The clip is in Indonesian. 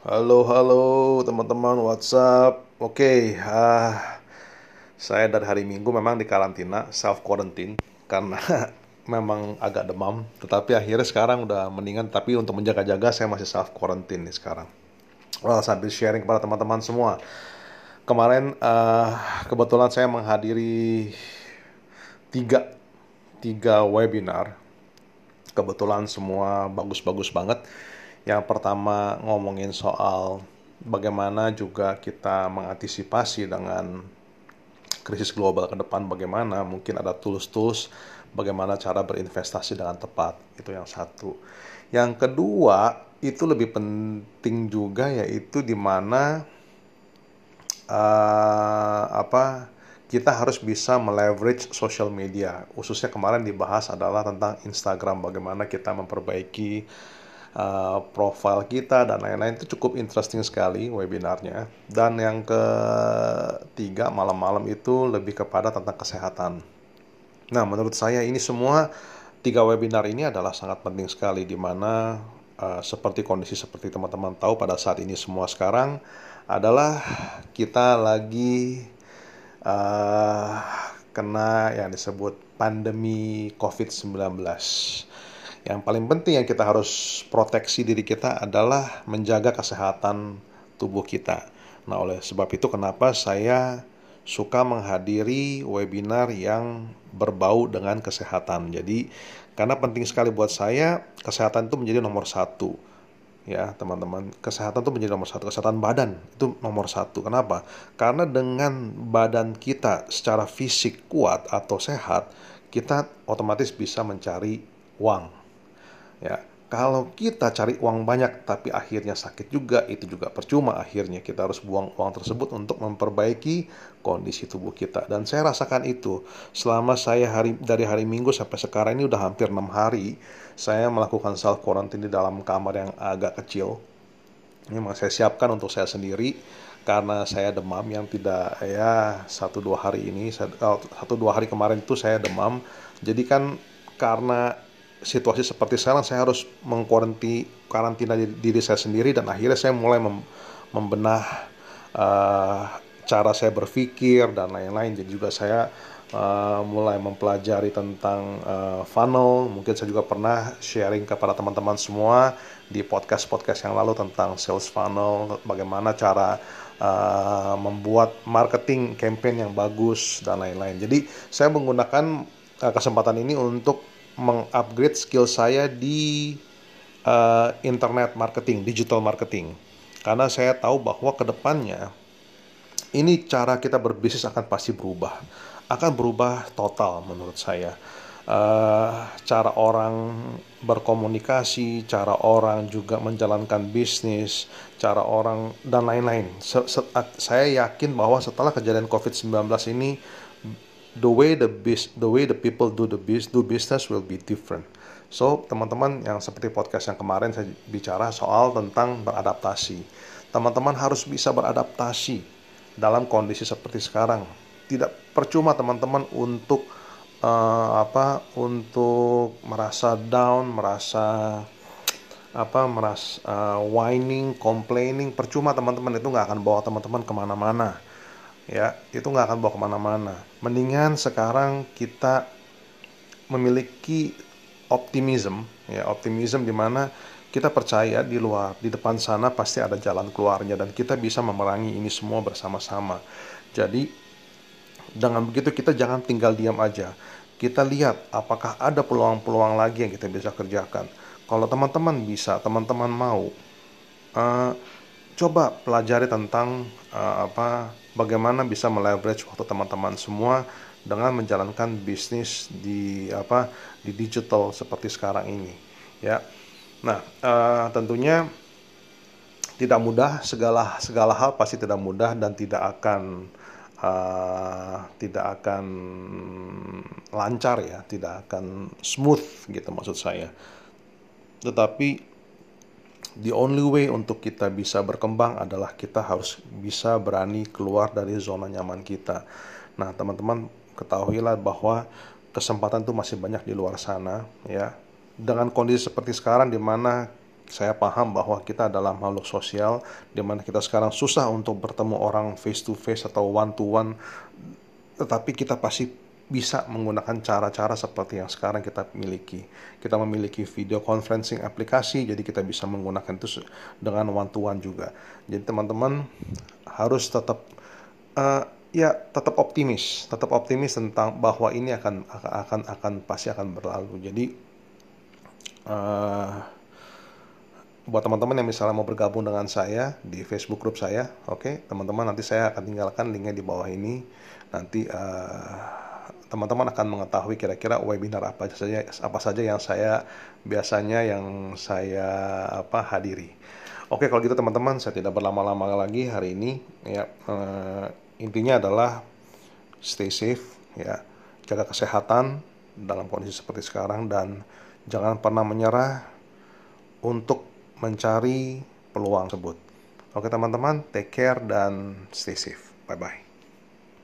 Halo, halo teman-teman WhatsApp. Oke, ah, saya dari hari Minggu memang di karantina, self quarantine karena memang agak demam. Tetapi akhirnya sekarang udah mendingan. Tapi untuk menjaga-jaga saya masih self quarantine nih sekarang. Well, sambil sharing kepada teman-teman semua. Kemarin ah, kebetulan saya menghadiri tiga tiga webinar. Kebetulan semua bagus-bagus banget yang pertama ngomongin soal bagaimana juga kita mengantisipasi dengan krisis global ke depan bagaimana mungkin ada tools-tools bagaimana cara berinvestasi dengan tepat. Itu yang satu. Yang kedua itu lebih penting juga yaitu di mana uh, apa kita harus bisa meleverage social media. Khususnya kemarin dibahas adalah tentang Instagram bagaimana kita memperbaiki uh, profile kita dan lain-lain itu cukup interesting sekali webinarnya. Dan yang ketiga malam-malam itu lebih kepada tentang kesehatan. Nah, menurut saya ini semua tiga webinar ini adalah sangat penting sekali di mana uh, seperti kondisi seperti teman-teman tahu pada saat ini semua sekarang adalah kita lagi uh, kena yang disebut pandemi COVID-19 yang paling penting yang kita harus proteksi diri kita adalah menjaga kesehatan tubuh kita. Nah, oleh sebab itu kenapa saya suka menghadiri webinar yang berbau dengan kesehatan. Jadi, karena penting sekali buat saya, kesehatan itu menjadi nomor satu. Ya, teman-teman, kesehatan itu menjadi nomor satu. Kesehatan badan itu nomor satu. Kenapa? Karena dengan badan kita secara fisik kuat atau sehat, kita otomatis bisa mencari uang Ya, kalau kita cari uang banyak tapi akhirnya sakit juga, itu juga percuma akhirnya kita harus buang uang tersebut untuk memperbaiki kondisi tubuh kita. Dan saya rasakan itu selama saya hari dari hari Minggu sampai sekarang ini udah hampir enam hari saya melakukan self quarantine di dalam kamar yang agak kecil. Memang saya siapkan untuk saya sendiri karena saya demam yang tidak ya satu dua hari ini oh, satu dua hari kemarin itu saya demam jadi kan karena situasi seperti sekarang saya harus mengkaranti karantina diri saya sendiri dan akhirnya saya mulai mem membenah uh, cara saya berpikir dan lain-lain. Jadi juga saya uh, mulai mempelajari tentang uh, funnel. Mungkin saya juga pernah sharing kepada teman-teman semua di podcast-podcast yang lalu tentang sales funnel bagaimana cara uh, membuat marketing campaign yang bagus dan lain-lain. Jadi saya menggunakan uh, kesempatan ini untuk mengupgrade skill saya di uh, internet marketing, digital marketing. Karena saya tahu bahwa ke depannya ini cara kita berbisnis akan pasti berubah, akan berubah total menurut saya. Uh, cara orang berkomunikasi, cara orang juga menjalankan bisnis, cara orang dan lain-lain. Saya yakin bahwa setelah kejadian COVID-19 ini the way the bis the way the people do the bis do business will be different. So teman-teman yang seperti podcast yang kemarin saya bicara soal tentang beradaptasi. Teman-teman harus bisa beradaptasi dalam kondisi seperti sekarang. Tidak percuma teman-teman untuk uh, apa untuk merasa down, merasa apa merasa uh, whining, complaining, percuma teman-teman itu nggak akan bawa teman-teman ke mana-mana ya itu nggak akan bawa ke mana-mana. Mendingan sekarang kita memiliki optimism ya optimism di mana kita percaya di luar di depan sana pasti ada jalan keluarnya dan kita bisa memerangi ini semua bersama-sama. Jadi dengan begitu kita jangan tinggal diam aja. Kita lihat apakah ada peluang-peluang lagi yang kita bisa kerjakan. Kalau teman-teman bisa teman-teman mau uh, coba pelajari tentang uh, apa bagaimana bisa meleverage waktu teman-teman semua dengan menjalankan bisnis di apa di digital seperti sekarang ini ya. Nah uh, tentunya tidak mudah segala segala hal pasti tidak mudah dan tidak akan uh, tidak akan lancar ya tidak akan smooth gitu maksud saya. Tetapi the only way untuk kita bisa berkembang adalah kita harus bisa berani keluar dari zona nyaman kita. Nah, teman-teman ketahuilah bahwa kesempatan itu masih banyak di luar sana ya. Dengan kondisi seperti sekarang di mana saya paham bahwa kita adalah makhluk sosial di mana kita sekarang susah untuk bertemu orang face to face atau one to one tetapi kita pasti bisa menggunakan cara-cara seperti yang sekarang kita miliki. Kita memiliki video conferencing aplikasi, jadi kita bisa menggunakan itu dengan one to one juga. Jadi teman-teman harus tetap uh, ya tetap optimis, tetap optimis tentang bahwa ini akan akan akan, akan pasti akan berlalu. Jadi uh, buat teman-teman yang misalnya mau bergabung dengan saya di Facebook group saya, oke, okay? teman-teman nanti saya akan tinggalkan linknya di bawah ini. Nanti uh, teman-teman akan mengetahui kira-kira webinar apa saja apa saja yang saya biasanya yang saya apa hadiri. Oke, kalau gitu teman-teman, saya tidak berlama-lama lagi hari ini ya uh, intinya adalah stay safe ya, jaga kesehatan dalam kondisi seperti sekarang dan jangan pernah menyerah untuk mencari peluang tersebut. Oke teman-teman, take care dan stay safe. Bye-bye.